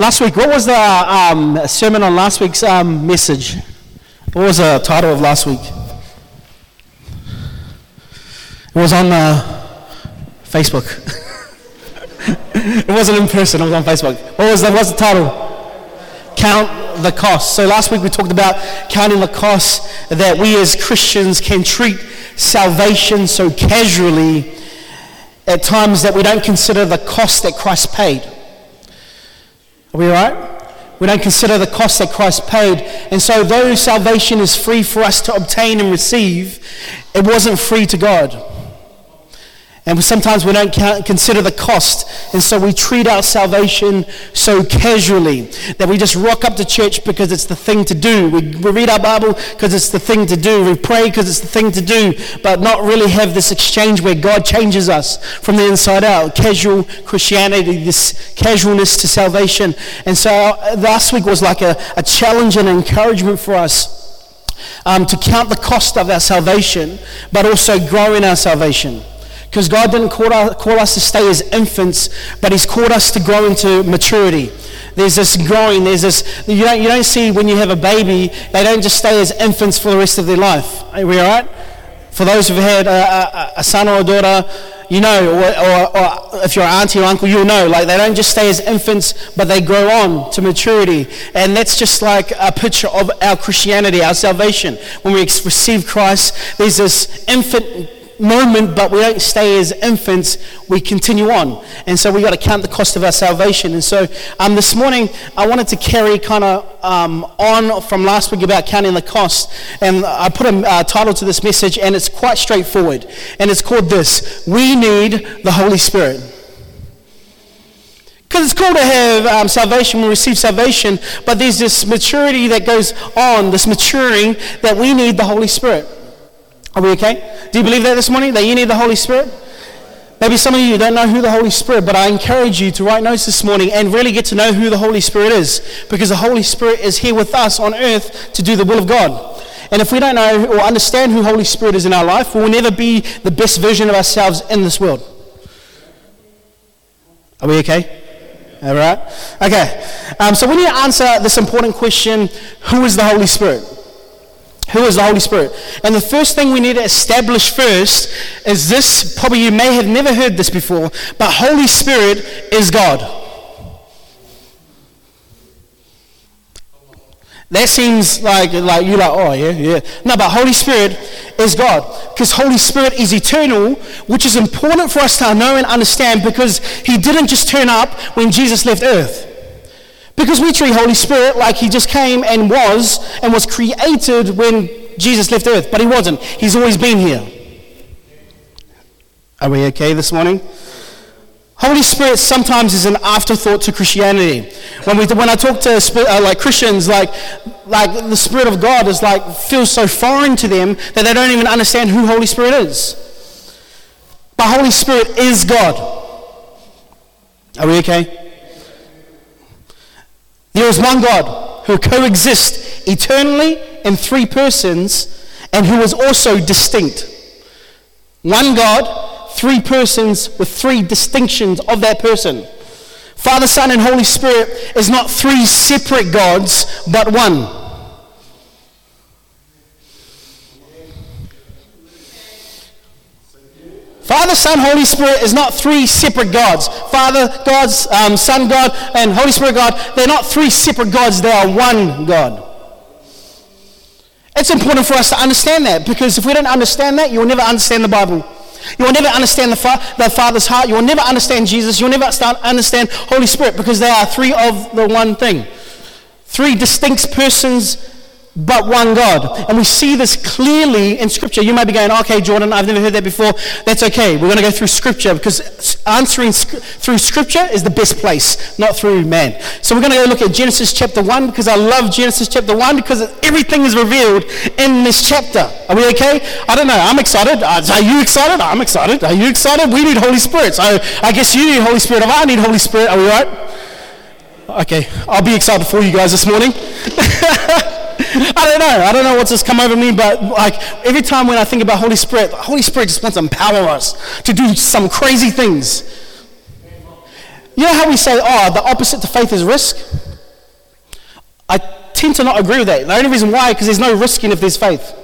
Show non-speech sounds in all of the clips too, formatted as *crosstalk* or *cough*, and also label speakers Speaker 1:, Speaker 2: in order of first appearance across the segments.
Speaker 1: Last week, what was the um, sermon on last week's um, message? What was the title of last week? It was on uh, Facebook. *laughs* it wasn't in person, it was on Facebook. What was the, what's the title? Count the cost. So last week we talked about counting the cost that we as Christians can treat salvation so casually at times that we don't consider the cost that Christ paid. Are we right? We don't consider the cost that Christ paid. And so, though salvation is free for us to obtain and receive, it wasn't free to God. And sometimes we don't consider the cost. And so we treat our salvation so casually that we just rock up to church because it's the thing to do. We, we read our Bible because it's the thing to do. We pray because it's the thing to do, but not really have this exchange where God changes us from the inside out. Casual Christianity, this casualness to salvation. And so uh, last week was like a, a challenge and encouragement for us. Um, to count the cost of our salvation, but also grow in our salvation. Because God didn't call us, call us to stay as infants, but He's called us to grow into maturity. There's this growing, there's this, you don't, you don't see when you have a baby, they don't just stay as infants for the rest of their life. Are we all right? For those who've had a, a, a son or a daughter, you know, or, or, or, if you're an auntie or uncle, you'll know, like they don't just stay as infants, but they grow on to maturity. And that's just like a picture of our Christianity, our salvation. When we receive Christ, there's this infant moment, but we don't stay as infants. We continue on. And so we got to count the cost of our salvation. And so um, this morning, I wanted to carry kind of um, on from last week about counting the cost. And I put a uh, title to this message, and it's quite straightforward. And it's called this We Need the Holy Spirit. Because it's cool to have um, salvation, we receive salvation, but there's this maturity that goes on, this maturing that we need the Holy Spirit. Are we okay? Do you believe that this morning? That you need the Holy Spirit? Maybe some of you don't know who the Holy Spirit, but I encourage you to write notes this morning and really get to know who the Holy Spirit is. Because the Holy Spirit is here with us on earth to do the will of God. And if we don't know or understand who Holy Spirit is in our life, we will never be the best version of ourselves in this world. Are we okay? All right? Okay. Um, so we need to answer this important question who is the Holy Spirit? Who is the Holy Spirit? And the first thing we need to establish first is this probably you may have never heard this before, but Holy Spirit is God. That seems like, like you're like, oh, yeah, yeah. No, but Holy Spirit is God. Because Holy Spirit is eternal, which is important for us to know and understand because He didn't just turn up when Jesus left earth. Because we treat Holy Spirit like he just came and was and was created when Jesus left earth, but he wasn't. He's always been here. Are we okay this morning? Holy Spirit sometimes is an afterthought to Christianity. When, we, when I talk to uh, like Christians, like, like the Spirit of God is like feels so foreign to them that they don't even understand who Holy Spirit is. But Holy Spirit is God. Are we okay? There is one God who coexists eternally in three persons and who is also distinct. One God, three persons with three distinctions of that person. Father, Son, and Holy Spirit is not three separate gods, but one. Father, Son, Holy Spirit is not three separate gods. Father, God's um, Son, God, and Holy Spirit, God. They're not three separate gods. They are one God. It's important for us to understand that because if we don't understand that, you'll never understand the Bible. You will never understand the, fa- the Father's heart. You will never understand Jesus. You'll never understand Holy Spirit because they are three of the one thing. Three distinct persons but one God. And we see this clearly in Scripture. You might be going, okay, Jordan, I've never heard that before. That's okay. We're going to go through Scripture because answering through Scripture is the best place, not through man. So we're going to go look at Genesis chapter 1 because I love Genesis chapter 1 because everything is revealed in this chapter. Are we okay? I don't know. I'm excited. Are you excited? I'm excited. Are you excited? We need Holy Spirit. So I guess you need Holy Spirit. If I need Holy Spirit, are we right? Okay, I'll be excited for you guys this morning. *laughs* I don't know. I don't know what's just come over me, but like every time when I think about Holy Spirit, Holy Spirit just wants to empower us to do some crazy things. You know how we say, oh, the opposite to faith is risk? I tend to not agree with that. The only reason why, because there's no risking if there's faith.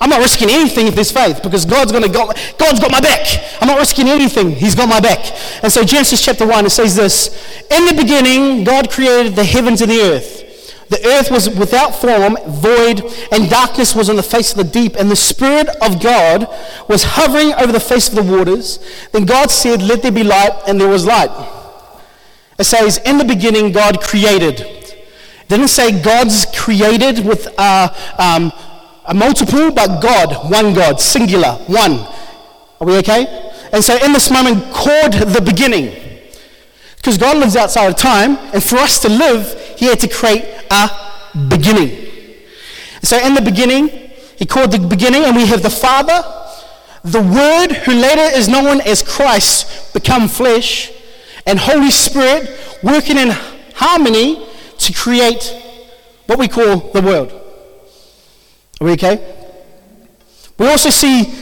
Speaker 1: I'm not risking anything if there's faith because God's going to got, God's got my back. I'm not risking anything. He's got my back. And so Genesis chapter 1 it says this, in the beginning God created the heavens and the earth. The earth was without form, void, and darkness was on the face of the deep, and the Spirit of God was hovering over the face of the waters. Then God said, Let there be light, and there was light. It says, In the beginning, God created. It didn't say God's created with uh, um, a multiple, but God, one God, singular, one. Are we okay? And so in this moment, called the beginning. Because God lives outside of time, and for us to live, He had to create a beginning. So in the beginning, He called the beginning, and we have the Father, the Word, who later is known as Christ, become flesh, and Holy Spirit working in harmony to create what we call the world. Are we okay? We also see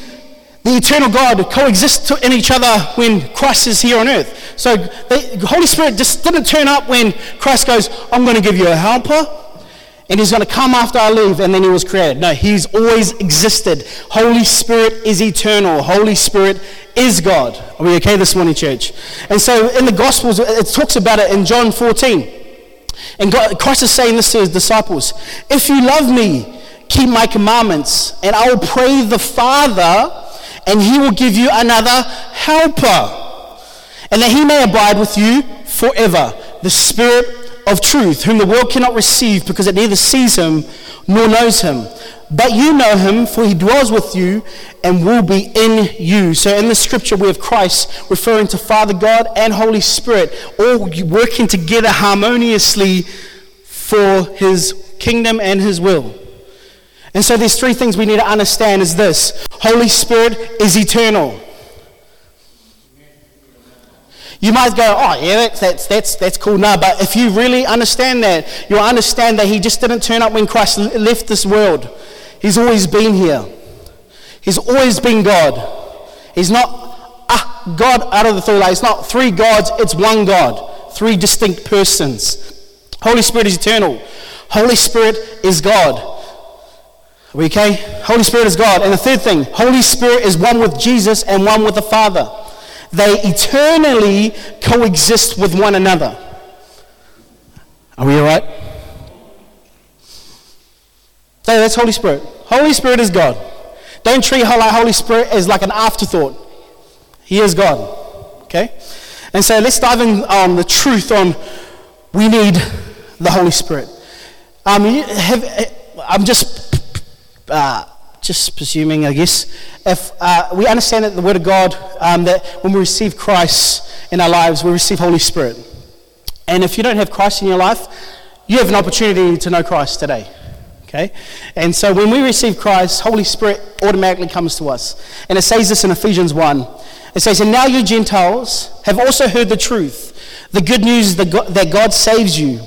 Speaker 1: the eternal God coexist in each other when Christ is here on earth. So the Holy Spirit just didn't turn up when Christ goes, I'm going to give you a helper and he's going to come after I leave and then he was created. No, he's always existed. Holy Spirit is eternal. Holy Spirit is God. Are we okay this morning, church? And so in the Gospels, it talks about it in John 14. And God, Christ is saying this to his disciples If you love me, keep my commandments, and I will pray the Father, and he will give you another helper, and that he may abide with you forever. The Spirit of truth, whom the world cannot receive because it neither sees him nor knows him. But you know him, for he dwells with you and will be in you. So in the scripture, we have Christ referring to Father God and Holy Spirit, all working together harmoniously for his kingdom and his will. And so there's three things we need to understand is this. Holy Spirit is eternal. You might go, oh, yeah, that's, that's, that's, that's cool. No, but if you really understand that, you'll understand that he just didn't turn up when Christ left this world. He's always been here. He's always been God. He's not a God out of the three. It's not three gods, it's one God. Three distinct persons. Holy Spirit is eternal. Holy Spirit is God. Are we okay? Holy Spirit is God. And the third thing, Holy Spirit is one with Jesus and one with the Father. They eternally coexist with one another. Are we all right? So that's Holy Spirit. Holy Spirit is God. Don't treat Holy Spirit as like an afterthought. He is God. Okay? And so let's dive in on the truth on we need the Holy Spirit. Um, have, I'm just uh, just presuming, I guess, if uh, we understand that the Word of God, um, that when we receive Christ in our lives, we receive Holy Spirit. And if you don't have Christ in your life, you have an opportunity to know Christ today. Okay? And so when we receive Christ, Holy Spirit automatically comes to us. And it says this in Ephesians 1. It says, And now you Gentiles have also heard the truth, the good news that God saves you.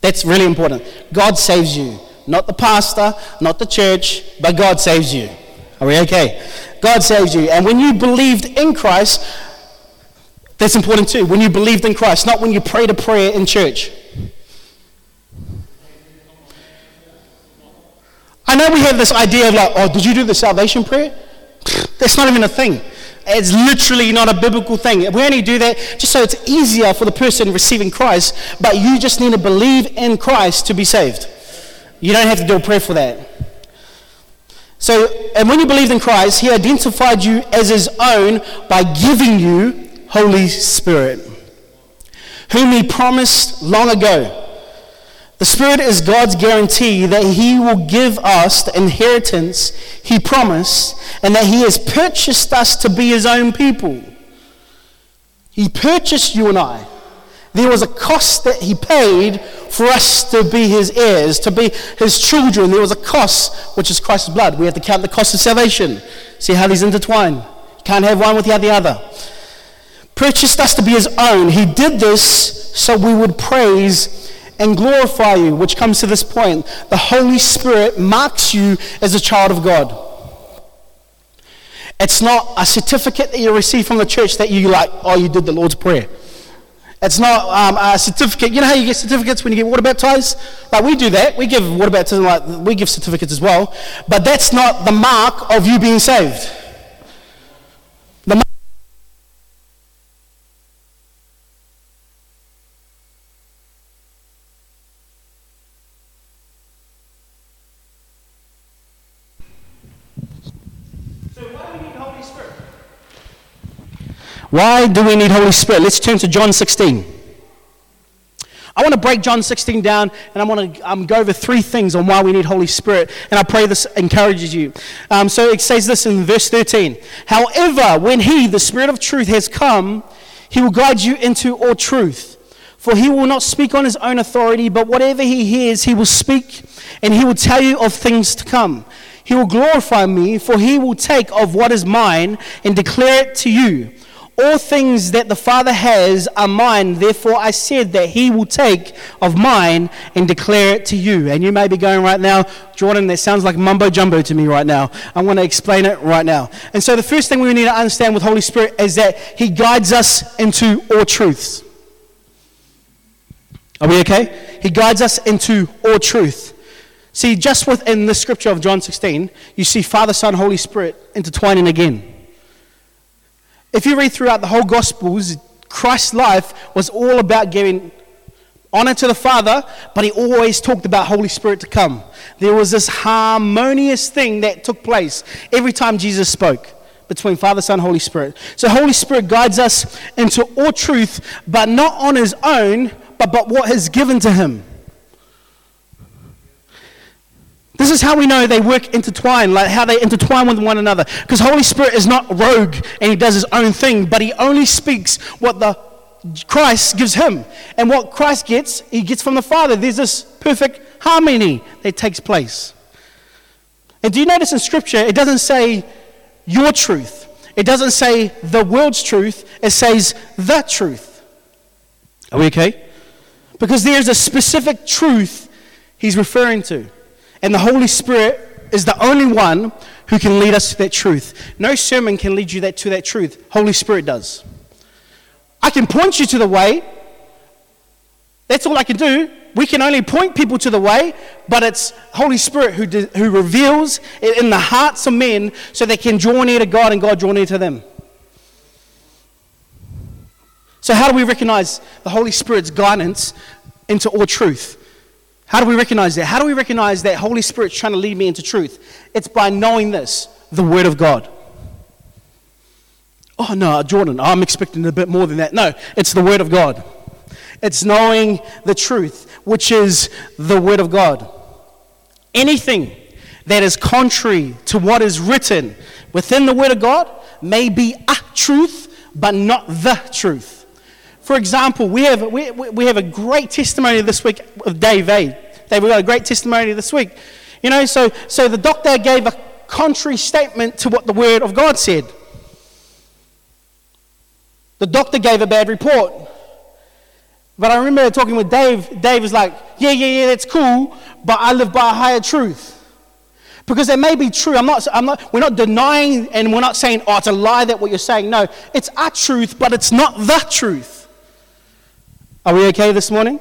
Speaker 1: That's really important. God saves you. Not the pastor, not the church, but God saves you. Are we okay? God saves you. And when you believed in Christ, that's important too. When you believed in Christ, not when you prayed a prayer in church. I know we have this idea of like, oh, did you do the salvation prayer? That's not even a thing. It's literally not a biblical thing. We only do that just so it's easier for the person receiving Christ, but you just need to believe in Christ to be saved. You don't have to do a prayer for that. So, and when you believed in Christ, He identified you as His own by giving you Holy Spirit, whom He promised long ago. The Spirit is God's guarantee that He will give us the inheritance He promised and that He has purchased us to be His own people. He purchased you and I. There was a cost that he paid for us to be his heirs, to be his children. There was a cost, which is Christ's blood. We have to count the cost of salvation. See how these intertwine. You can't have one without the other. Purchased us to be his own. He did this so we would praise and glorify you, which comes to this point. The Holy Spirit marks you as a child of God. It's not a certificate that you receive from the church that you like, oh, you did the Lord's Prayer. It's not um, a certificate. You know how you get certificates when you get water baptized? Like we do that. We give water baptism, like we give certificates as well. But that's not the mark of you being saved. Why do we need Holy Spirit? Let's turn to John 16. I want to break John 16 down and I want to um, go over three things on why we need Holy Spirit. And I pray this encourages you. Um, so it says this in verse 13. However, when He, the Spirit of truth, has come, He will guide you into all truth. For He will not speak on His own authority, but whatever He hears, He will speak, and He will tell you of things to come. He will glorify me, for He will take of what is mine and declare it to you. All things that the Father has are mine. Therefore, I said that He will take of mine and declare it to you. And you may be going right now, Jordan, that sounds like mumbo jumbo to me right now. I want to explain it right now. And so, the first thing we need to understand with Holy Spirit is that He guides us into all truths. Are we okay? He guides us into all truth. See, just within the scripture of John 16, you see Father, Son, Holy Spirit intertwining again. If you read throughout the whole Gospels, Christ's life was all about giving honor to the Father, but he always talked about Holy Spirit to come. There was this harmonious thing that took place every time Jesus spoke between Father, Son, Holy Spirit. So Holy Spirit guides us into all truth, but not on his own, but, but what is given to him. This is how we know they work intertwined, like how they intertwine with one another. Because Holy Spirit is not rogue and he does his own thing, but he only speaks what the Christ gives him. And what Christ gets, he gets from the Father. There's this perfect harmony that takes place. And do you notice in Scripture, it doesn't say your truth. It doesn't say the world's truth. It says the truth. Are we okay? Because there's a specific truth he's referring to. And the Holy Spirit is the only one who can lead us to that truth. No sermon can lead you that, to that truth. Holy Spirit does. I can point you to the way. That's all I can do. We can only point people to the way, but it's Holy Spirit who, de- who reveals it in the hearts of men so they can draw near to God and God draw near to them. So, how do we recognize the Holy Spirit's guidance into all truth? How do we recognize that? How do we recognize that Holy Spirit's trying to lead me into truth? It's by knowing this, the Word of God. Oh, no, Jordan, I'm expecting a bit more than that. No, it's the Word of God. It's knowing the truth, which is the Word of God. Anything that is contrary to what is written within the Word of God may be a truth, but not the truth. For example, we have, we, we have a great testimony this week of Dave, eh? Dave, we got a great testimony this week. You know, so, so the doctor gave a contrary statement to what the Word of God said. The doctor gave a bad report. But I remember talking with Dave. Dave was like, Yeah, yeah, yeah, that's cool, but I live by a higher truth. Because it may be true. I'm not, I'm not, we're not denying and we're not saying, Oh, it's a lie that what you're saying. No, it's our truth, but it's not the truth. Are we okay this morning?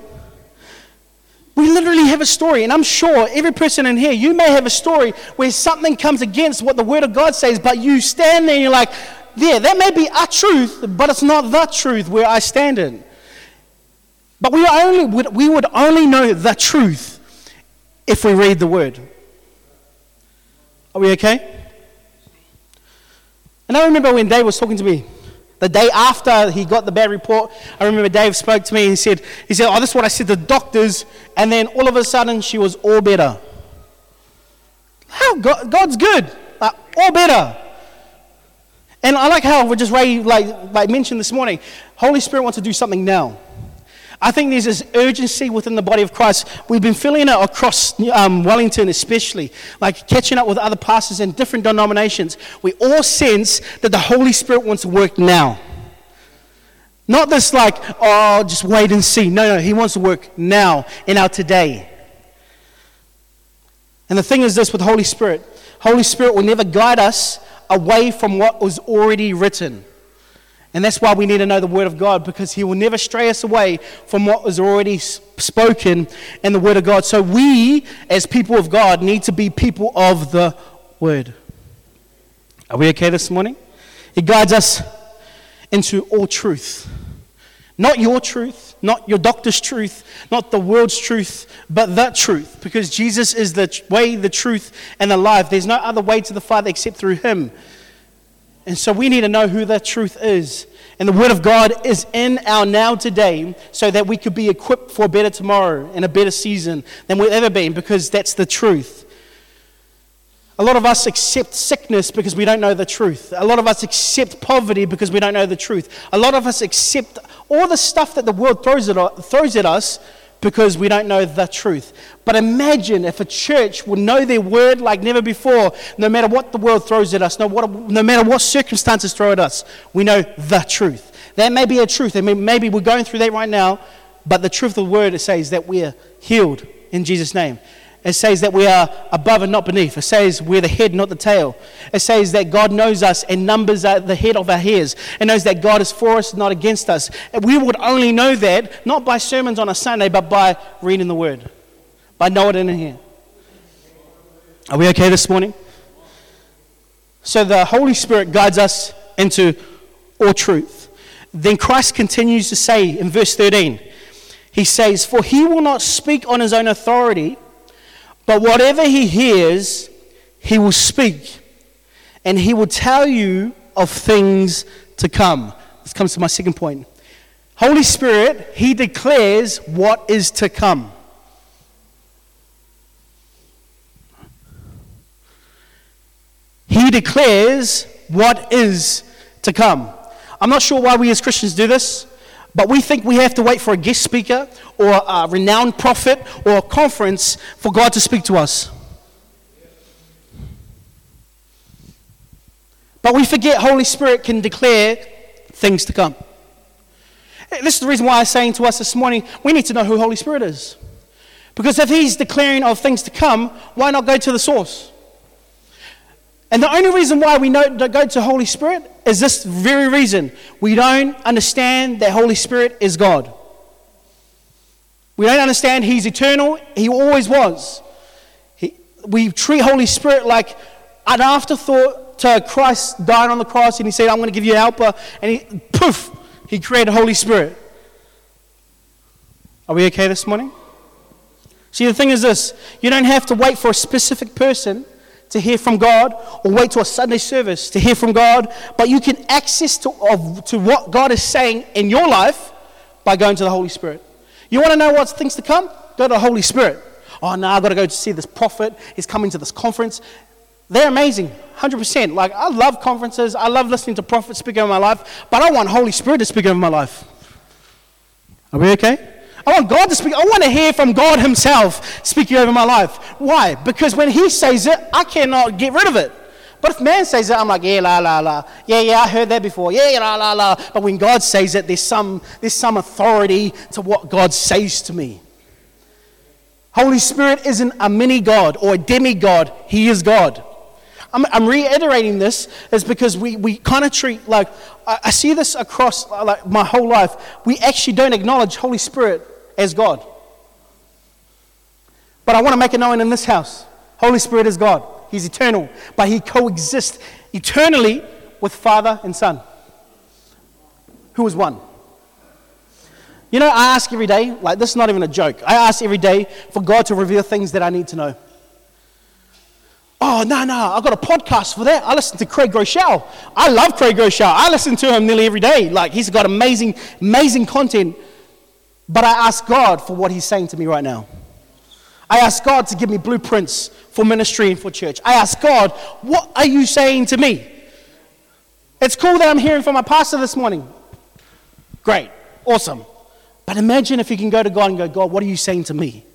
Speaker 1: We literally have a story, and I'm sure every person in here, you may have a story where something comes against what the Word of God says, but you stand there and you're like, yeah, that may be a truth, but it's not the truth where I stand in. But we, only, we would only know the truth if we read the Word. Are we okay? And I remember when Dave was talking to me the day after he got the bad report, I remember Dave spoke to me and he said, he said, Oh, this is what I said to the doctors. And then all of a sudden, she was all better. How? God, God's good. Like, all better. And I like how we just Ray like, like mentioned this morning, Holy Spirit wants to do something now. I think there's this urgency within the body of Christ. We've been feeling it across um, Wellington, especially, like catching up with other pastors in different denominations. We all sense that the Holy Spirit wants to work now. Not this, like, oh, just wait and see. No, no, He wants to work now, in our today. And the thing is this with Holy Spirit Holy Spirit will never guide us away from what was already written. And that's why we need to know the Word of God because He will never stray us away from what was already spoken in the Word of God. So we, as people of God, need to be people of the Word. Are we okay this morning? He guides us into all truth. Not your truth, not your doctor's truth, not the world's truth, but the truth. Because Jesus is the way, the truth, and the life. There's no other way to the Father except through Him. And so we need to know who that truth is. And the Word of God is in our now today so that we could be equipped for a better tomorrow and a better season than we've ever been because that's the truth. A lot of us accept sickness because we don't know the truth. A lot of us accept poverty because we don't know the truth. A lot of us accept all the stuff that the world throws at, throws at us because we don't know the truth. But imagine if a church would know their word like never before, no matter what the world throws at us, no, what, no matter what circumstances throw at us, we know the truth. That may be a truth. I mean, maybe we're going through that right now, but the truth of the word says that we're healed in Jesus' name. It says that we are above and not beneath. It says we're the head, not the tail. It says that God knows us and numbers at the head of our hairs. It knows that God is for us, not against us. And we would only know that not by sermons on a Sunday, but by reading the Word, by knowing it in here. Are we okay this morning? So the Holy Spirit guides us into all truth. Then Christ continues to say in verse 13, He says, For he will not speak on his own authority but whatever he hears, he will speak, and he will tell you of things to come. This comes to my second point. Holy Spirit, he declares what is to come. He declares what is to come. I'm not sure why we as Christians do this. But we think we have to wait for a guest speaker or a renowned prophet or a conference for God to speak to us. But we forget Holy Spirit can declare things to come. Eh, this is the reason why I'm saying to us this morning, we need to know who Holy Spirit is. Because if He's declaring of things to come, why not go to the source? And the only reason why we don't go to Holy Spirit is this very reason. We don't understand that Holy Spirit is God. We don't understand He's eternal, He always was. He, we treat Holy Spirit like an afterthought to Christ dying on the cross and He said, I'm going to give you a helper. And He, poof, He created Holy Spirit. Are we okay this morning? See, the thing is this you don't have to wait for a specific person to hear from God or wait to a Sunday service to hear from God, but you can access to, of, to what God is saying in your life by going to the Holy Spirit. You want to know what's things to come? Go to the Holy Spirit. Oh, no, I've got to go to see this prophet. He's coming to this conference. They're amazing, 100%. Like, I love conferences. I love listening to prophets speak over my life, but I want Holy Spirit to speak over my life. Are we okay? I want God to speak. I want to hear from God Himself speaking over my life. Why? Because when He says it, I cannot get rid of it. But if man says it, I'm like, yeah, la, la, la. Yeah, yeah, I heard that before. Yeah, la, la, la. But when God says it, there's some, there's some authority to what God says to me. Holy Spirit isn't a mini God or a demigod. He is God. I'm, I'm reiterating this is because we, we kind of treat, like, I, I see this across like, my whole life. We actually don't acknowledge Holy Spirit as God. But I want to make it known in this house Holy Spirit is God. He's eternal, but He coexists eternally with Father and Son, who is one. You know, I ask every day, like this is not even a joke. I ask every day for God to reveal things that I need to know. Oh, no, no, I've got a podcast for that. I listen to Craig Groeschel. I love Craig Groeschel. I listen to him nearly every day. Like, he's got amazing, amazing content. But I ask God for what He's saying to me right now. I ask God to give me blueprints for ministry and for church. I ask God, what are you saying to me? It's cool that I'm hearing from my pastor this morning. Great, awesome. But imagine if you can go to God and go, God, what are you saying to me?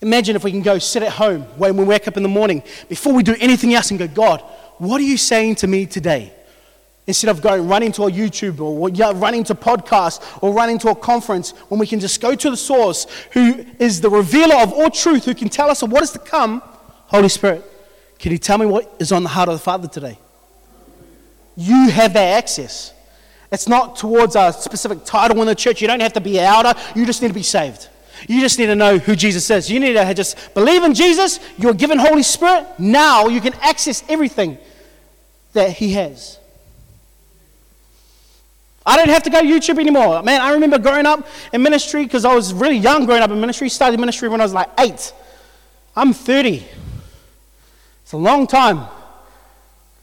Speaker 1: Imagine if we can go sit at home when we wake up in the morning before we do anything else and go, God, what are you saying to me today? Instead of going running to a YouTube or running to podcast or running to a conference, when we can just go to the source who is the revealer of all truth, who can tell us of what is to come, Holy Spirit, can you tell me what is on the heart of the Father today? you have that access. It's not towards a specific title in the church. You don't have to be an elder. You just need to be saved. You just need to know who Jesus is. You need to just believe in Jesus. You're given Holy Spirit. Now you can access everything that He has. I don't have to go YouTube anymore. Man, I remember growing up in ministry because I was really young growing up in ministry. Started ministry when I was like eight. I'm 30. It's a long time.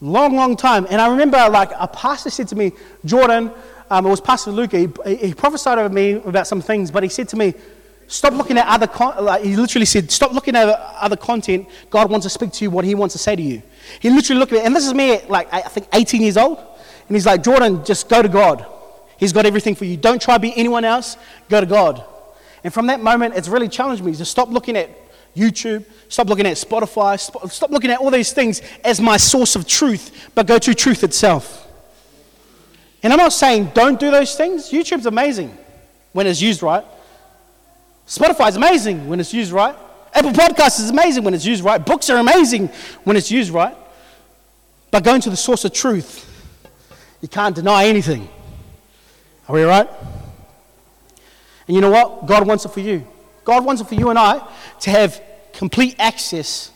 Speaker 1: Long, long time. And I remember like a pastor said to me, Jordan, um, it was Pastor Luke, he, he prophesied over me about some things, but he said to me, Stop looking at other, con- like he literally said, stop looking at other content. God wants to speak to you what he wants to say to you. He literally looked at me, and this is me at like, I think 18 years old. And he's like, Jordan, just go to God. He's got everything for you. Don't try to be anyone else. Go to God. And from that moment, it's really challenged me to stop looking at YouTube, stop looking at Spotify, stop looking at all these things as my source of truth, but go to truth itself. And I'm not saying don't do those things. YouTube's amazing when it's used right. Spotify is amazing when it's used right. Apple Podcasts is amazing when it's used right. Books are amazing when it's used right. But going to the source of truth, you can't deny anything. Are we right? And you know what? God wants it for you. God wants it for you and I to have complete access.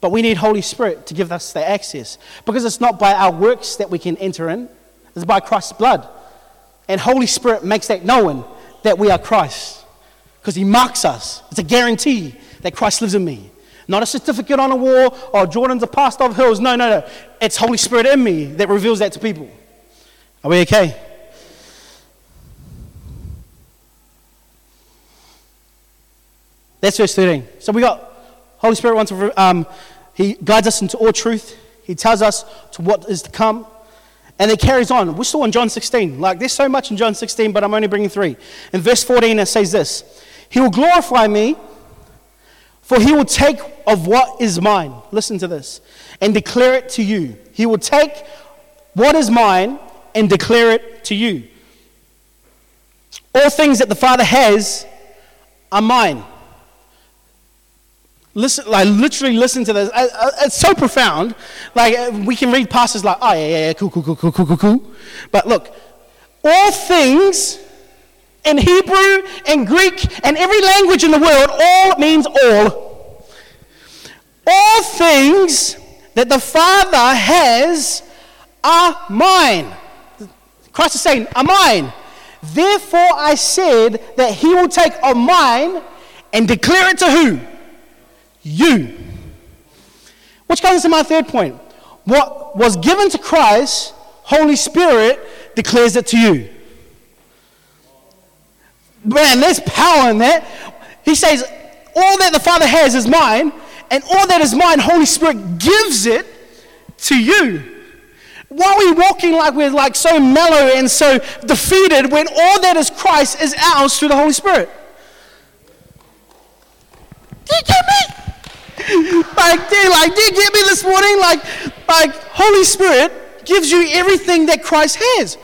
Speaker 1: But we need Holy Spirit to give us that access. Because it's not by our works that we can enter in, it's by Christ's blood. And Holy Spirit makes that known that we are Christ because He marks us. It's a guarantee that Christ lives in me. Not a certificate on a wall or Jordan's a pastor of hills. No, no, no. It's Holy Spirit in me that reveals that to people. Are we okay? That's verse 13. So we got Holy Spirit wants to, um, He guides us into all truth. He tells us to what is to come. And it carries on. We're still in John 16. Like, there's so much in John 16, but I'm only bringing three. In verse 14, it says this He will glorify me, for he will take of what is mine. Listen to this. And declare it to you. He will take what is mine and declare it to you. All things that the Father has are mine. Listen, like literally listen to this. Uh, uh, it's so profound. Like uh, we can read passages like, oh yeah, yeah, yeah, cool, cool, cool, cool, cool, cool, cool. But look, all things in Hebrew and Greek and every language in the world, all means all. All things that the Father has are mine. Christ is saying, are mine. Therefore I said that he will take of mine and declare it to who? you. Which comes to my third point. What was given to Christ, Holy Spirit declares it to you. Man, there's power in that. He says, All that the Father has is mine, and all that is mine, Holy Spirit gives it to you. Why are we walking like we're like so mellow and so defeated when all that is Christ is ours through the Holy Spirit? Do you get me? like, dude, like, do you get me this morning? Like, like, Holy Spirit gives you everything that Christ has.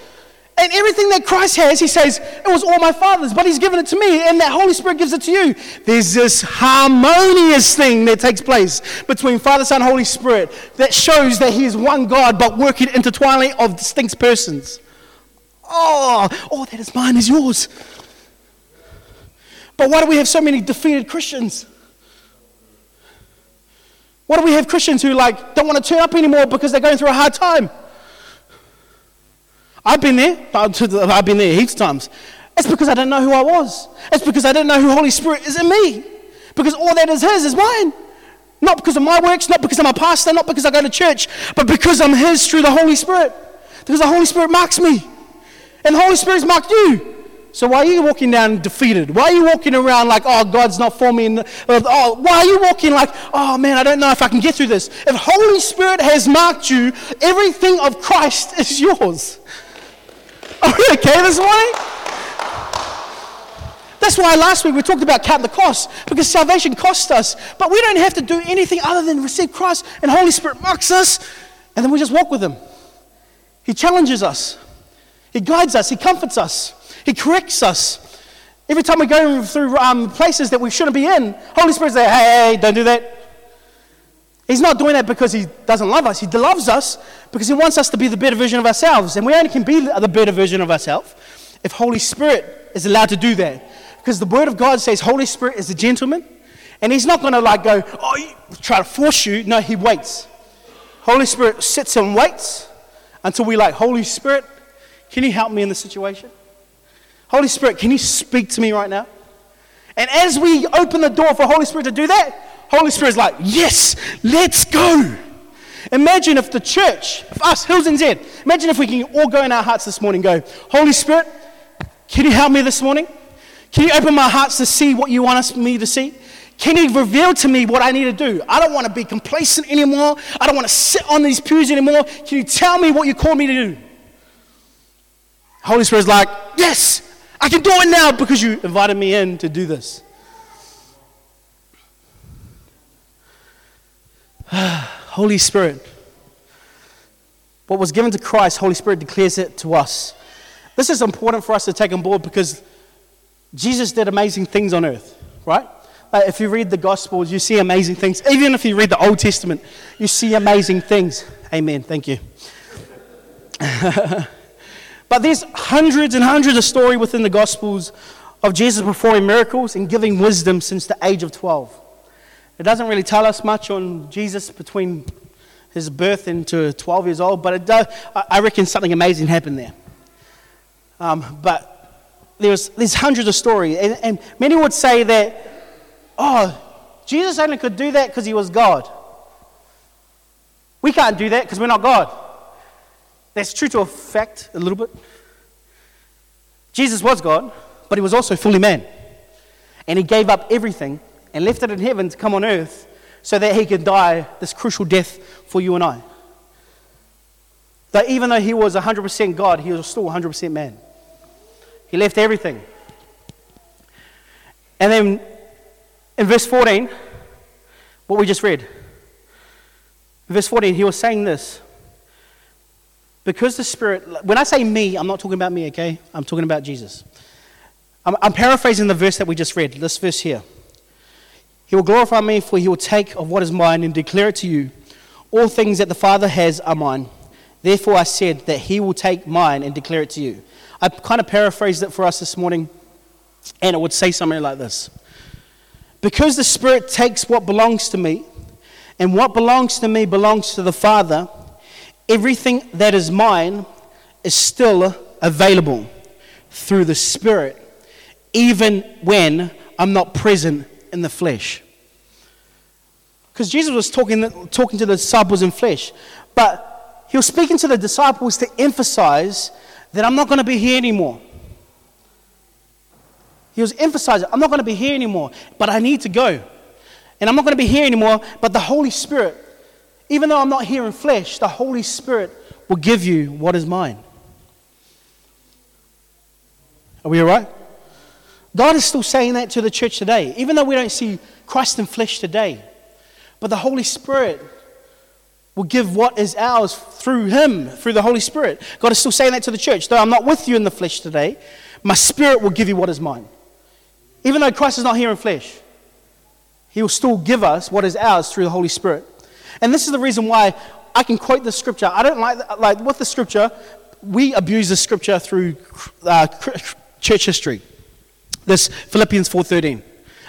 Speaker 1: And everything that Christ has, he says, it was all my Father's, but he's given it to me, and that Holy Spirit gives it to you. There's this harmonious thing that takes place between Father, Son, Holy Spirit that shows that he is one God, but working intertwiningly of distinct persons. Oh, all that is mine is yours. But why do we have so many defeated Christians? Why do we have Christians who like don't want to turn up anymore because they're going through a hard time? I've been there. I've been there heaps times. It's because I didn't know who I was. It's because I didn't know who Holy Spirit is in me. Because all that is His is mine. Not because of my works, not because I'm a pastor, not because I go to church, but because I'm His through the Holy Spirit. Because the Holy Spirit marks me. And the Holy Spirit's marked you. So why are you walking down defeated? Why are you walking around like, oh, God's not for me? Uh, oh, why are you walking like, oh man, I don't know if I can get through this? If Holy Spirit has marked you, everything of Christ *laughs* is yours. Are we okay this morning? That's why last week we talked about count the cost, because salvation costs us. But we don't have to do anything other than receive Christ, and Holy Spirit marks us, and then we just walk with Him. He challenges us, He guides us, He comforts us. He corrects us. Every time we go through um, places that we shouldn't be in, Holy Spirit says, hey, hey, don't do that. He's not doing that because he doesn't love us. He loves us because he wants us to be the better version of ourselves. And we only can be the better version of ourselves if Holy Spirit is allowed to do that. Because the Word of God says Holy Spirit is a gentleman. And he's not going to like go, oh, try to force you. No, he waits. Holy Spirit sits and waits until we like, Holy Spirit, can you help me in this situation? Holy Spirit, can you speak to me right now? And as we open the door for Holy Spirit to do that, Holy Spirit's like, yes, let's go. Imagine if the church, if us, Hills and Zed, imagine if we can all go in our hearts this morning go, Holy Spirit, can you help me this morning? Can you open my hearts to see what you want us, me to see? Can you reveal to me what I need to do? I don't want to be complacent anymore. I don't want to sit on these pews anymore. Can you tell me what you call me to do? Holy Spirit's like, yes, I can do it now because you invited me in to do this. *sighs* Holy Spirit. What was given to Christ, Holy Spirit declares it to us. This is important for us to take on board because Jesus did amazing things on earth, right? Uh, if you read the Gospels, you see amazing things. Even if you read the Old Testament, you see amazing things. Amen. Thank you. *laughs* but there's hundreds and hundreds of stories within the Gospels of Jesus performing miracles and giving wisdom since the age of 12. It doesn't really tell us much on Jesus between his birth into 12 years old, but it does, I reckon something amazing happened there. Um, but there's, there's hundreds of stories, and, and many would say that, oh, Jesus only could do that because he was God. We can't do that because we're not God. That's true to a fact, a little bit. Jesus was God, but he was also fully man. And he gave up everything and left it in heaven to come on earth so that he could die this crucial death for you and I. That even though he was 100% God, he was still 100% man. He left everything. And then in verse 14, what we just read, verse 14, he was saying this. Because the Spirit, when I say me, I'm not talking about me, okay? I'm talking about Jesus. I'm, I'm paraphrasing the verse that we just read, this verse here. He will glorify me, for he will take of what is mine and declare it to you. All things that the Father has are mine. Therefore, I said that he will take mine and declare it to you. I kind of paraphrased it for us this morning, and it would say something like this Because the Spirit takes what belongs to me, and what belongs to me belongs to the Father, everything that is mine is still available through the Spirit, even when I'm not present in the flesh. Because Jesus was talking, talking to the disciples in flesh. But he was speaking to the disciples to emphasize that I'm not going to be here anymore. He was emphasizing, I'm not going to be here anymore, but I need to go. And I'm not going to be here anymore, but the Holy Spirit, even though I'm not here in flesh, the Holy Spirit will give you what is mine. Are we all right? God is still saying that to the church today, even though we don't see Christ in flesh today. But the Holy Spirit will give what is ours through Him, through the Holy Spirit. God is still saying that to the church. Though I'm not with you in the flesh today, my Spirit will give you what is mine. Even though Christ is not here in flesh, He will still give us what is ours through the Holy Spirit. And this is the reason why I can quote the scripture. I don't like, like with the scripture, we abuse the scripture through uh, church history. This Philippians 4:13.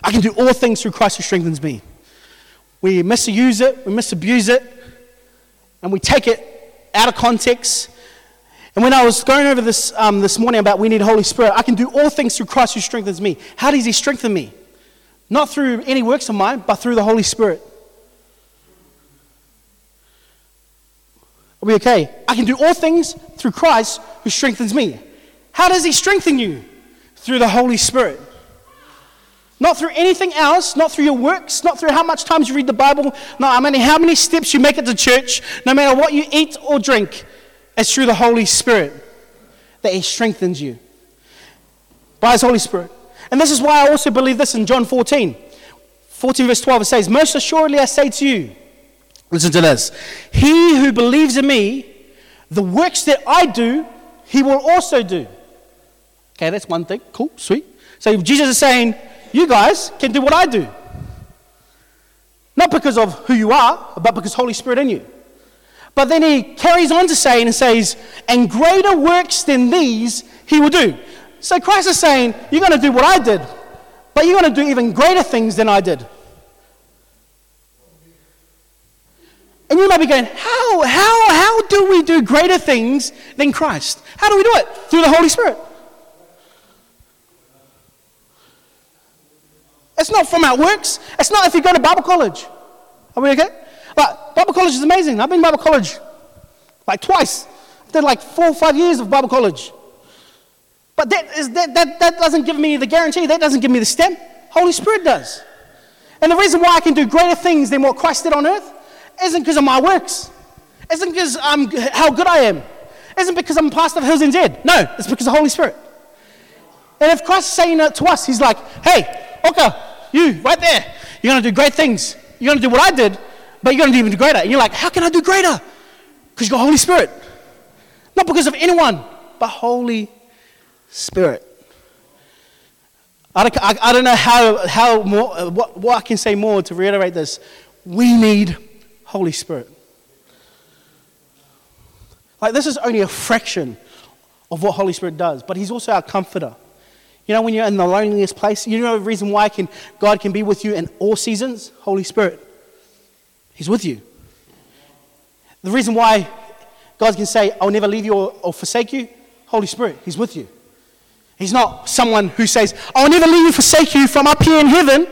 Speaker 1: I can do all things through Christ who strengthens me. We misuse it, we misabuse it, and we take it out of context. And when I was going over this um, this morning about we need Holy Spirit, I can do all things through Christ who strengthens me. How does He strengthen me? Not through any works of mine, but through the Holy Spirit. Are we okay? I can do all things through Christ who strengthens me. How does He strengthen you? Through the Holy Spirit. Not through anything else, not through your works, not through how much times you read the Bible, not how many, how many steps you make it to church, no matter what you eat or drink. It's through the Holy Spirit that He strengthens you. By His Holy Spirit. And this is why I also believe this in John 14. 14 verse 12 it says, Most assuredly I say to you, listen to this, he who believes in me, the works that I do, he will also do. Okay, that's one thing. Cool, sweet. So Jesus is saying, You guys can do what I do. Not because of who you are, but because Holy Spirit in you. But then he carries on to say and says, and greater works than these he will do. So Christ is saying, you're going to do what I did, but you're going to do even greater things than I did. And you might be going, how, how, how do we do greater things than Christ? How do we do it? Through the Holy Spirit. It's not from our works. It's not if you go to Bible college. Are we okay? But Bible college is amazing. I've been to Bible college like twice. I did like four or five years of Bible college. But that, is, that, that, that doesn't give me the guarantee. That doesn't give me the stamp. Holy Spirit does. And the reason why I can do greater things than what Christ did on earth isn't because of my works. Isn't because I'm how good I am. Isn't because I'm pastor of Hills and Dead. No, it's because of the Holy Spirit. And if Christ is saying that to us, He's like, hey, okay, you right there, you're going to do great things. You're going to do what I did, but you're going to do even greater. And you're like, how can I do greater? Because you got Holy Spirit. Not because of anyone, but Holy Spirit. I don't, I, I don't know how, how more, uh, what, what I can say more to reiterate this. We need Holy Spirit. Like, this is only a fraction of what Holy Spirit does, but He's also our comforter. You know, when you're in the loneliest place, you know the reason why can, God can be with you in all seasons? Holy Spirit. He's with you. The reason why God can say, I'll never leave you or, or forsake you, Holy Spirit, He's with you. He's not someone who says, I'll never leave you, forsake you from up here in heaven.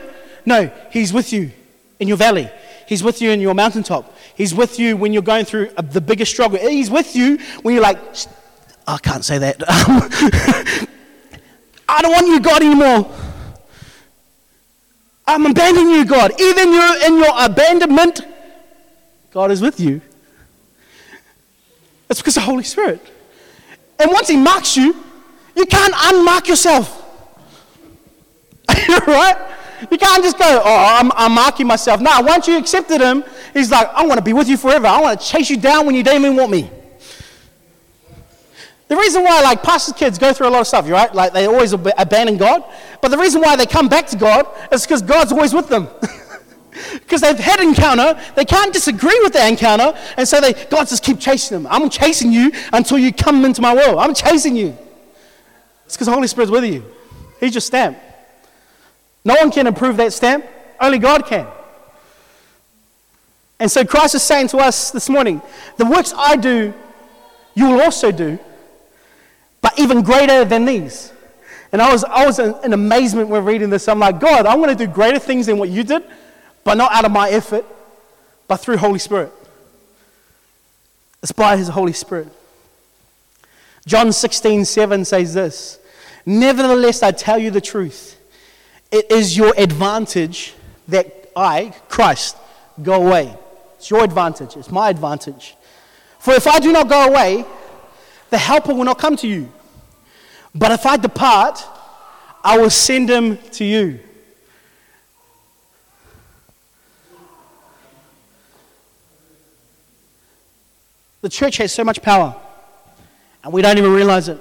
Speaker 1: No, He's with you in your valley. He's with you in your mountaintop. He's with you when you're going through the biggest struggle. He's with you when you're like, I can't say that. *laughs* I don't want you, God, anymore. I'm abandoning you, God. Even you're in your abandonment, God is with you. It's because of the Holy Spirit. And once He marks you, you can't unmark yourself. *laughs* right? You can't just go, oh, I'm, I'm marking myself. Now, once you accepted Him, He's like, I want to be with you forever. I want to chase you down when you don't even want me. The reason why, like, pastors' kids go through a lot of stuff, right? Like, they always ab- abandon God. But the reason why they come back to God is because God's always with them. *laughs* Because they've had encounter, they can't disagree with the encounter, and so they, God just keep chasing them. I'm chasing you until you come into my world. I'm chasing you. It's because the Holy Spirit's with you. He's your stamp. No one can approve that stamp, only God can. And so Christ is saying to us this morning, the works I do, you will also do but even greater than these. And I was, I was in, in amazement when reading this. I'm like, God, I'm going to do greater things than what you did, but not out of my effort, but through Holy Spirit. It's by His Holy Spirit. John 16, 7 says this Nevertheless, I tell you the truth. It is your advantage that I, Christ, go away. It's your advantage. It's my advantage. For if I do not go away, the helper will not come to you. But if I depart, I will send him to you. The church has so much power, and we don't even realize it.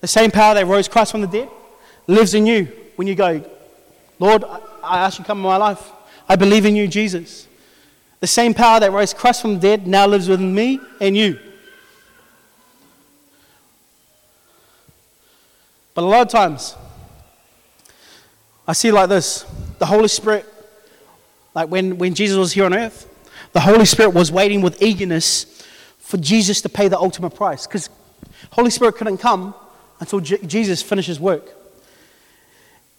Speaker 1: The same power that rose Christ from the dead lives in you when you go, Lord, I ask you to come in my life. I believe in you, Jesus. The same power that rose Christ from the dead now lives within me and you. But a lot of times, I see like this the Holy Spirit, like when, when Jesus was here on earth, the Holy Spirit was waiting with eagerness for Jesus to pay the ultimate price. Because Holy Spirit couldn't come until J- Jesus finished his work.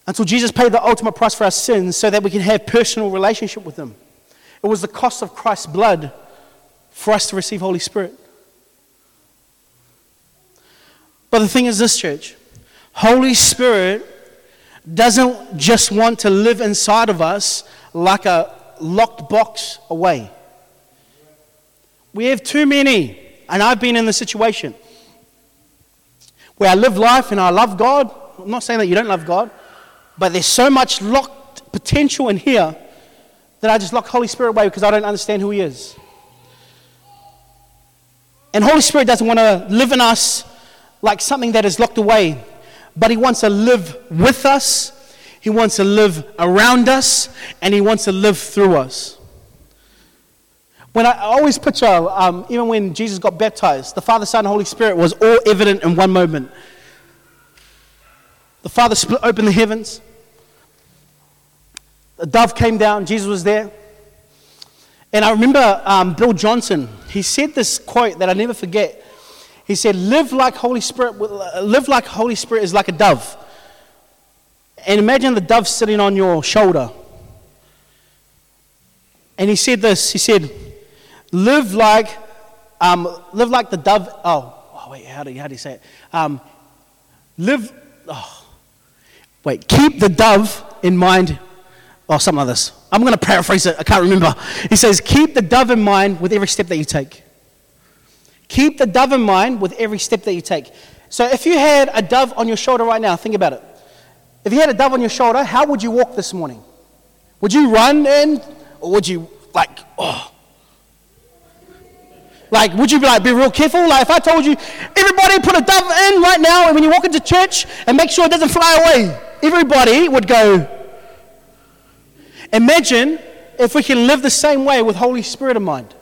Speaker 1: Until Jesus paid the ultimate price for our sins so that we can have personal relationship with him. It was the cost of Christ's blood for us to receive Holy Spirit. But the thing is this, church. Holy Spirit doesn't just want to live inside of us like a locked box away. We have too many, and I've been in the situation where I live life and I love God. I'm not saying that you don't love God, but there's so much locked potential in here that I just lock Holy Spirit away because I don't understand who He is. And Holy Spirit doesn't want to live in us like something that is locked away but He wants to live with us. He wants to live around us, and He wants to live through us. When I, always picture, um, even when Jesus got baptized, the Father, Son, and Holy Spirit was all evident in one moment. The Father split open the heavens. The dove came down. Jesus was there. And I remember um, Bill Johnson. He said this quote that I never forget. He said, "Live like Holy Spirit. Live like Holy Spirit is like a dove." And imagine the dove sitting on your shoulder. And he said this. He said, "Live like, um, live like the dove." Oh, oh wait, how do how do you say it? Um, live. Oh, wait, keep the dove in mind or something like this. I'm going to paraphrase it. I can't remember. He says, Keep the dove in mind with every step that you take. Keep the dove in mind with every step that you take. So if you had a dove on your shoulder right now, think about it. If you had a dove on your shoulder, how would you walk this morning? Would you run in, or would you, like, oh? Like, would you be like, be real careful? Like, if I told you, everybody put a dove in right now, and when you walk into church, and make sure it doesn't fly away, everybody would go, Imagine if we can live the same way with Holy Spirit in mind.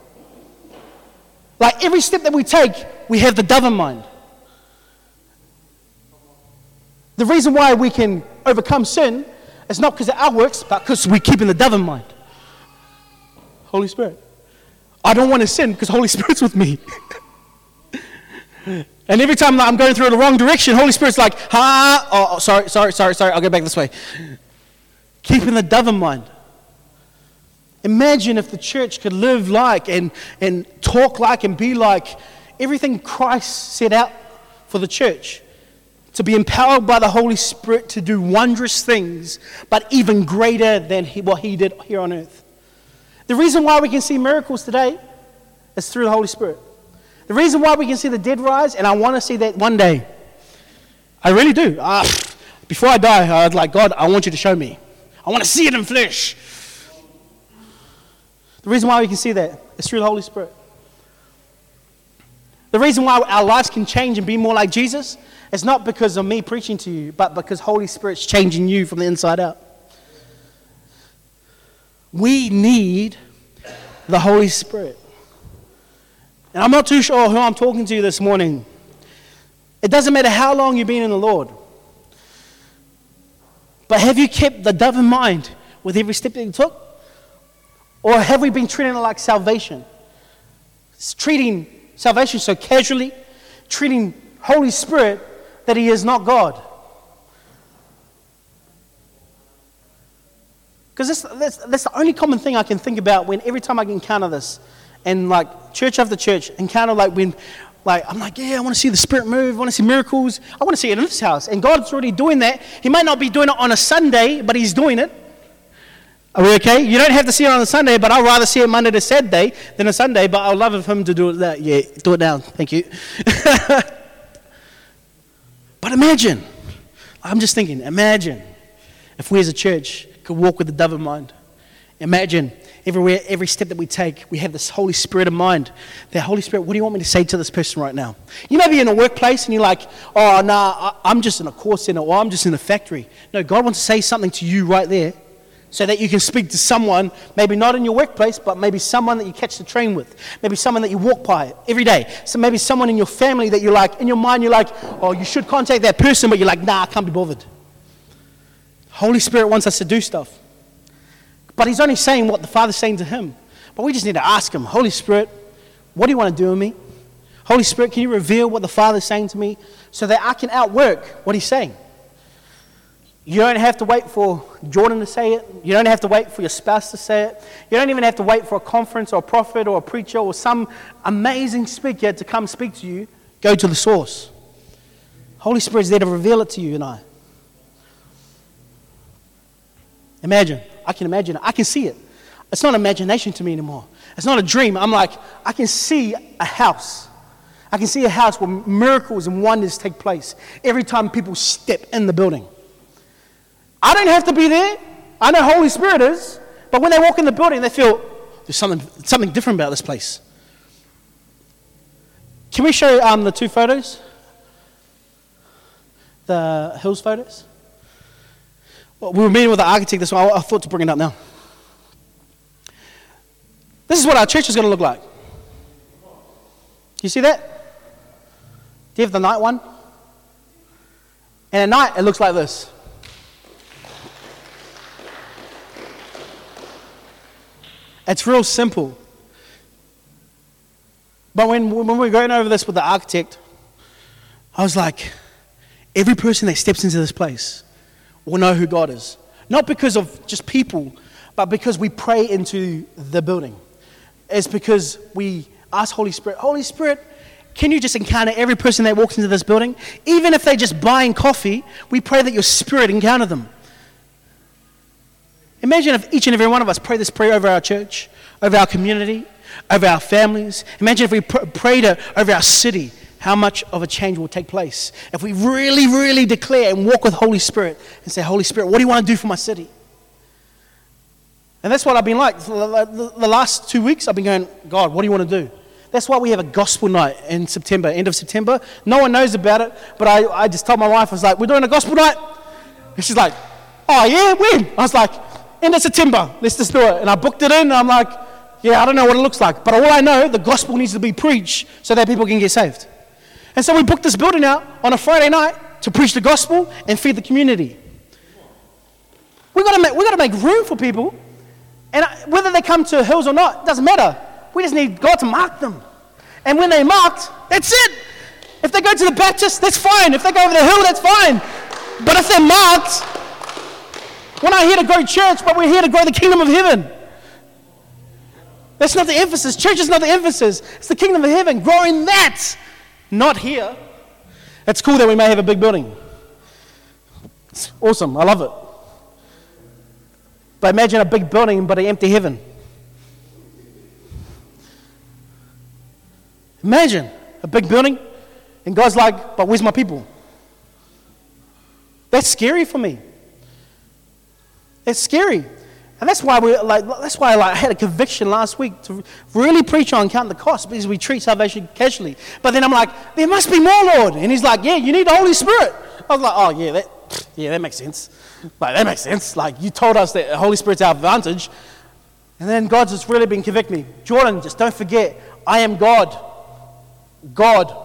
Speaker 1: Like every step that we take, we have the dove in mind. The reason why we can overcome sin is not because of our works, but because we're keeping the dove in mind. Holy Spirit. I don't want to sin because Holy *laughs* Spirit's with me. *laughs* and every time I'm going through the wrong direction, Holy Spirit's like, ha, oh, oh, sorry, sorry, sorry, sorry, I'll go back this way. Keeping the dove in mind. Imagine if the church could live like and, and talk like and be like everything Christ set out for the church to be empowered by the Holy Spirit to do wondrous things, but even greater than he, what He did here on earth. The reason why we can see miracles today is through the Holy Spirit. The reason why we can see the dead rise, and I want to see that one day. I really do. Uh, before I die, I was like, God, I want you to show me. I want to see it in flesh. The reason why we can see that is through the Holy Spirit. The reason why our lives can change and be more like Jesus is not because of me preaching to you, but because Holy Spirit's changing you from the inside out. We need the Holy Spirit. And I'm not too sure who I'm talking to this morning. It doesn't matter how long you've been in the Lord. But have you kept the dove in mind with every step that you took? Or have we been treating it like salvation? It's treating salvation so casually, treating Holy Spirit that He is not God. Because that's, that's, that's the only common thing I can think about when every time I encounter this. And like church after church, encounter like when like I'm like, yeah, I want to see the Spirit move, I want to see miracles, I want to see it in this house. And God's already doing that. He might not be doing it on a Sunday, but He's doing it. Are we okay? You don't have to see it on a Sunday, but I'd rather see it Monday to Saturday than a Sunday, but I'd love of him to do it that. Yeah, do it now. Thank you. *laughs* but imagine, I'm just thinking, imagine if we as a church could walk with the dove in mind. Imagine everywhere, every step that we take, we have this Holy Spirit in mind. The Holy Spirit, what do you want me to say to this person right now? You may be in a workplace and you're like, oh, nah, I'm just in a call center or I'm just in a factory. No, God wants to say something to you right there so that you can speak to someone, maybe not in your workplace, but maybe someone that you catch the train with, maybe someone that you walk by every day. So maybe someone in your family that you're like, in your mind, you're like, oh, you should contact that person, but you're like, nah, I can't be bothered. Holy Spirit wants us to do stuff. But He's only saying what the Father's saying to Him. But we just need to ask Him, Holy Spirit, what do you want to do with me? Holy Spirit, can you reveal what the Father's saying to me so that I can outwork what He's saying? You don't have to wait for Jordan to say it. You don't have to wait for your spouse to say it. You don't even have to wait for a conference or a prophet or a preacher or some amazing speaker to come speak to you. Go to the source. Holy Spirit is there to reveal it to you and I. Imagine. I can imagine it. I can see it. It's not imagination to me anymore. It's not a dream. I'm like, I can see a house. I can see a house where miracles and wonders take place every time people step in the building. I don't have to be there. I know Holy Spirit is. But when they walk in the building, they feel there's something, something different about this place. Can we show um, the two photos? The hills photos? Well, we were meeting with the architect this. I, I thought to bring it up now. This is what our church is going to look like. You see that? Do you have the night one? And at night, it looks like this. It's real simple. But when, when we were going over this with the architect, I was like, every person that steps into this place will know who God is. Not because of just people, but because we pray into the building. It's because we ask Holy Spirit, Holy Spirit, can you just encounter every person that walks into this building? Even if they're just buying coffee, we pray that your spirit encounter them. Imagine if each and every one of us pray this prayer over our church, over our community, over our families. Imagine if we pr- prayed over our city, how much of a change will take place. If we really, really declare and walk with Holy Spirit and say, Holy Spirit, what do you want to do for my city? And that's what I've been like. The last two weeks, I've been going, God, what do you want to do? That's why we have a gospel night in September, end of September. No one knows about it, but I, I just told my wife, I was like, we're doing a gospel night. And she's like, oh, yeah, when? I was like, end of September, let's just do it. And I booked it in, and I'm like, yeah, I don't know what it looks like. But all I know, the gospel needs to be preached so that people can get saved. And so we booked this building out on a Friday night to preach the gospel and feed the community. We've got to make, we got to make room for people. And whether they come to hills or not, doesn't matter. We just need God to mark them. And when they're marked, that's it. If they go to the Baptist, that's fine. If they go over the hill, that's fine. But if they're marked, we're not here to grow church, but we're here to grow the kingdom of heaven. That's not the emphasis. Church is not the emphasis. It's the kingdom of heaven. Growing that, not here. It's cool that we may have a big building. It's awesome. I love it. But imagine a big building but an empty heaven. Imagine a big building, and God's like, but where's my people? That's scary for me. It's scary. And that's why we like that's why like, I had a conviction last week to really preach on count the cost because we treat salvation casually. But then I'm like, there must be more, Lord. And he's like, Yeah, you need the Holy Spirit. I was like, Oh yeah, that yeah, that makes sense. Like that makes sense. Like you told us that the Holy Spirit's our advantage. And then God's just really been convicting me. Jordan, just don't forget, I am God. God.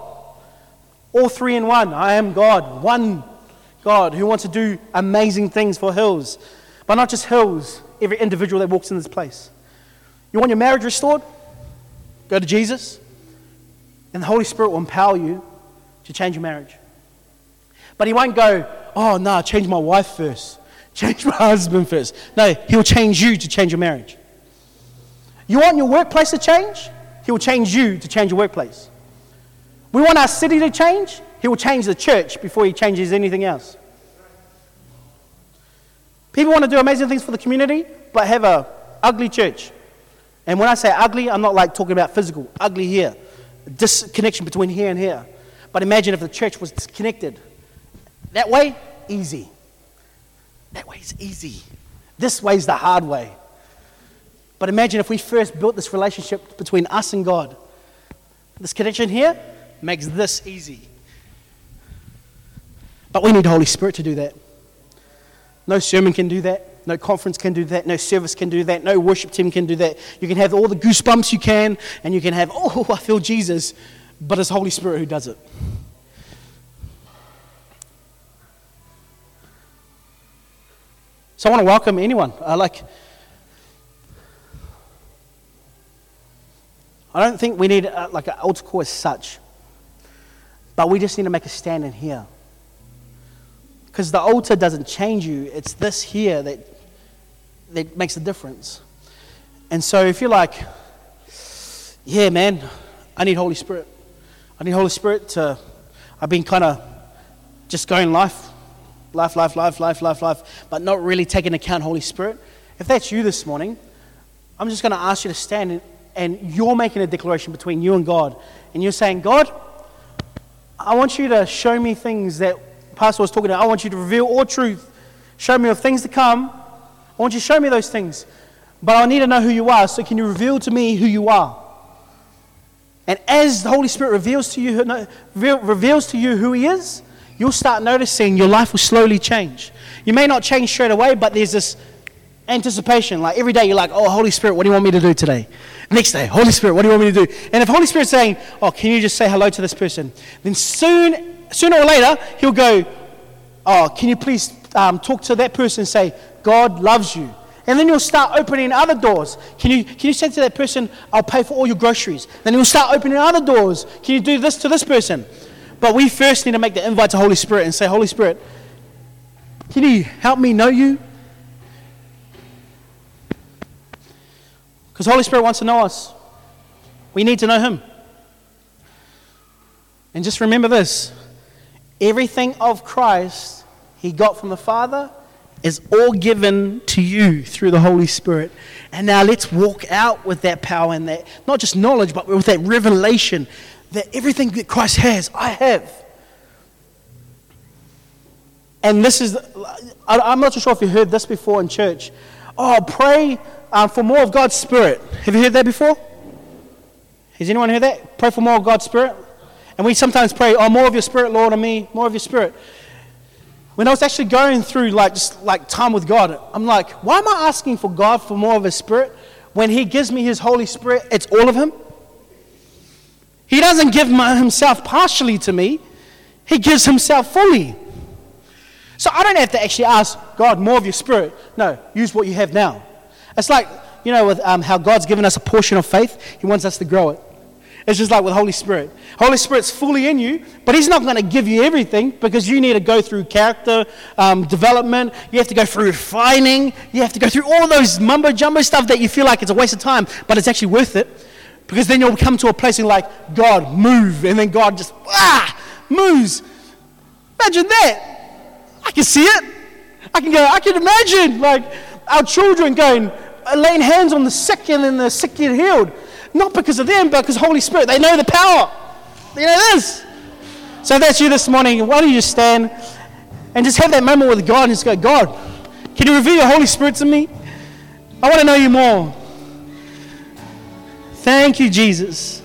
Speaker 1: All three in one. I am God. One God who wants to do amazing things for Hills. But not just Hills, every individual that walks in this place. You want your marriage restored? Go to Jesus, and the Holy Spirit will empower you to change your marriage. But He won't go, oh, no, change my wife first, *laughs* change my husband first. No, He will change you to change your marriage. You want your workplace to change? He will change you to change your workplace. We want our city to change. He will change the church before he changes anything else. People want to do amazing things for the community, but have a ugly church. And when I say ugly, I'm not like talking about physical, ugly here, disconnection between here and here. But imagine if the church was disconnected. That way, easy. That way is easy. This way is the hard way. But imagine if we first built this relationship between us and God. This connection here, makes this easy. But we need the Holy Spirit to do that. No sermon can do that. No conference can do that. No service can do that. No worship team can do that. You can have all the goosebumps you can, and you can have, oh, I feel Jesus, but it's Holy Spirit who does it. So I want to welcome anyone. I like. I don't think we need uh, like an altar call as such. But we just need to make a stand in here. Because the altar doesn't change you, it's this here that, that makes a difference. And so if you're like, yeah, man, I need Holy Spirit. I need Holy Spirit to, I've been kind of just going life, life, life, life, life, life, life, but not really taking account Holy Spirit. If that's you this morning, I'm just going to ask you to stand and, and you're making a declaration between you and God. And you're saying, God, I want you to show me things that Pastor was talking about. I want you to reveal all truth. Show me of things to come. I want you to show me those things. But I need to know who you are. So can you reveal to me who you are? And as the Holy Spirit reveals to you, reveals to you who He is, you'll start noticing your life will slowly change. You may not change straight away, but there's this anticipation. Like every day, you're like, oh, Holy Spirit, what do you want me to do today? Next day, Holy Spirit, what do you want me to do? And if Holy Spirit's saying, oh, can you just say hello to this person? Then soon, sooner or later, he'll go, oh, can you please um, talk to that person and say, God loves you. And then you'll start opening other doors. Can you, can you say to that person, I'll pay for all your groceries? Then you'll start opening other doors. Can you do this to this person? But we first need to make the invite to Holy Spirit and say, Holy Spirit, can you help me know you? Because Holy Spirit wants to know us. We need to know Him. And just remember this everything of Christ He got from the Father is all given to you through the Holy Spirit. And now let's walk out with that power and that, not just knowledge, but with that revelation that everything that Christ has, I have. And this is, I'm not sure if you heard this before in church. Oh, pray um, for more of God's Spirit. Have you heard that before? Has anyone heard that? Pray for more of God's Spirit. And we sometimes pray, oh, more of your Spirit, Lord, on me, more of your Spirit. When I was actually going through like just like time with God, I'm like, why am I asking for God for more of His Spirit when He gives me His Holy Spirit? It's all of Him. He doesn't give Himself partially to me; He gives Himself fully. So I don't have to actually ask God more of your Spirit. No, use what you have now. It's like you know with um, how God's given us a portion of faith; He wants us to grow it. It's just like with Holy Spirit. Holy Spirit's fully in you, but He's not going to give you everything because you need to go through character um, development. You have to go through refining. You have to go through all those mumbo jumbo stuff that you feel like it's a waste of time, but it's actually worth it because then you'll come to a place and like, God, move. And then God just, ah, moves. Imagine that. I can see it. I can go, I can imagine like our children going, laying hands on the sick and then the sick get healed. Not because of them, but because Holy Spirit. They know the power. They know this. So if that's you this morning. Why don't you just stand and just have that moment with God and just go, God, can you reveal your Holy Spirit to me? I want to know you more. Thank you, Jesus.